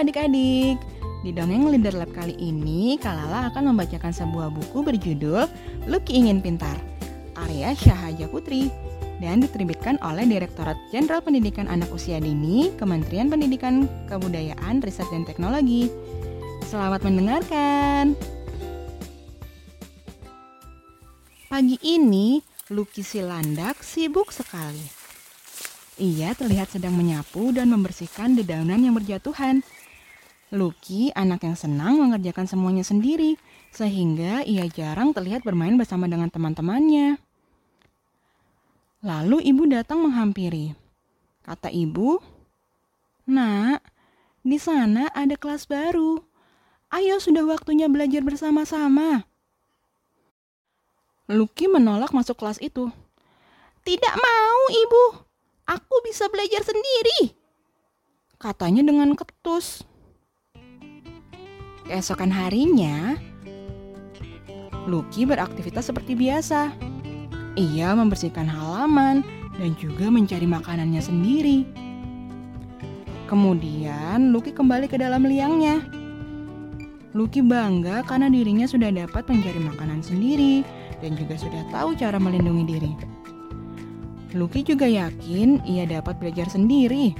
adik-adik. Di dongeng Leader Lab kali ini, Kalala akan membacakan sebuah buku berjudul Lucky Ingin Pintar, Arya Syahaja Putri, dan diterbitkan oleh Direktorat Jenderal Pendidikan Anak Usia Dini, Kementerian Pendidikan, Kebudayaan, Riset dan Teknologi. Selamat mendengarkan. Pagi ini, Lucky Silandak sibuk sekali. Ia terlihat sedang menyapu dan membersihkan dedaunan yang berjatuhan. Lucky anak yang senang mengerjakan semuanya sendiri, sehingga ia jarang terlihat bermain bersama dengan teman-temannya. Lalu ibu datang menghampiri. Kata ibu, Nak, di sana ada kelas baru. Ayo sudah waktunya belajar bersama-sama. Lucky menolak masuk kelas itu. Tidak mau, ibu. Aku bisa belajar sendiri. Katanya dengan ketus. Keesokan harinya, Lucky beraktivitas seperti biasa. Ia membersihkan halaman dan juga mencari makanannya sendiri. Kemudian Lucky kembali ke dalam liangnya. Lucky bangga karena dirinya sudah dapat mencari makanan sendiri dan juga sudah tahu cara melindungi diri. Lucky juga yakin ia dapat belajar sendiri.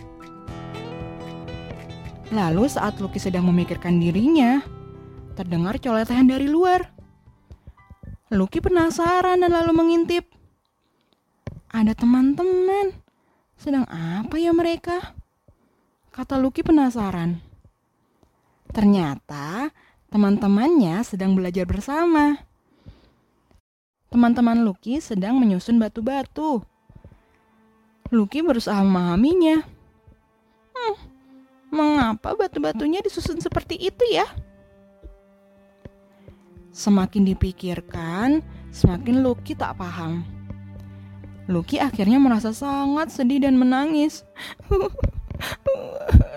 Lalu saat Lucky sedang memikirkan dirinya, terdengar coletan dari luar. Lucky penasaran dan lalu mengintip. Ada teman-teman. Sedang apa ya mereka? Kata Lucky penasaran. Ternyata teman-temannya sedang belajar bersama. Teman-teman Lucky sedang menyusun batu-batu. Lucky berusaha memahaminya. Hmm, mengapa batu-batunya disusun seperti itu ya? Semakin dipikirkan, semakin Lucky tak paham. Lucky akhirnya merasa sangat sedih dan menangis.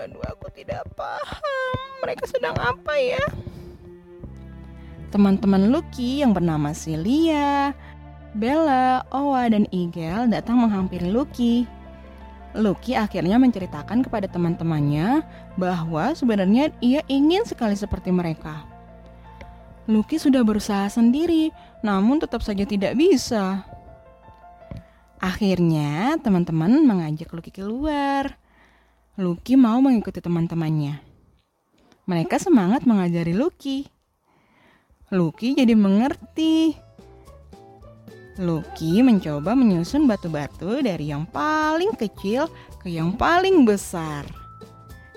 Aduh, aku tidak paham. Mereka sedang apa ya? Teman-teman Lucky yang bernama Celia, Bella, Owa, dan Igel datang menghampiri Lucky. Lucky akhirnya menceritakan kepada teman-temannya bahwa sebenarnya ia ingin sekali seperti mereka. Lucky sudah berusaha sendiri, namun tetap saja tidak bisa. Akhirnya, teman-teman mengajak Lucky keluar. Lucky mau mengikuti teman-temannya. Mereka semangat mengajari Lucky. Lucky jadi mengerti Lucky mencoba menyusun batu-batu dari yang paling kecil ke yang paling besar.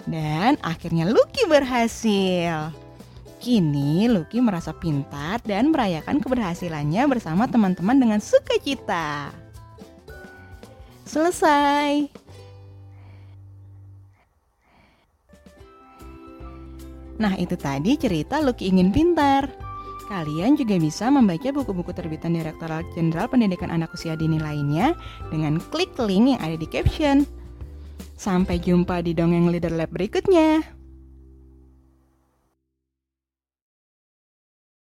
Dan akhirnya Lucky berhasil. Kini Lucky merasa pintar dan merayakan keberhasilannya bersama teman-teman dengan sukacita. Selesai. Nah, itu tadi cerita Lucky ingin pintar. Kalian juga bisa membaca buku-buku terbitan Direktorat Jenderal Pendidikan Anak Usia Dini lainnya dengan klik link yang ada di caption. Sampai jumpa di Dongeng Leader Lab berikutnya.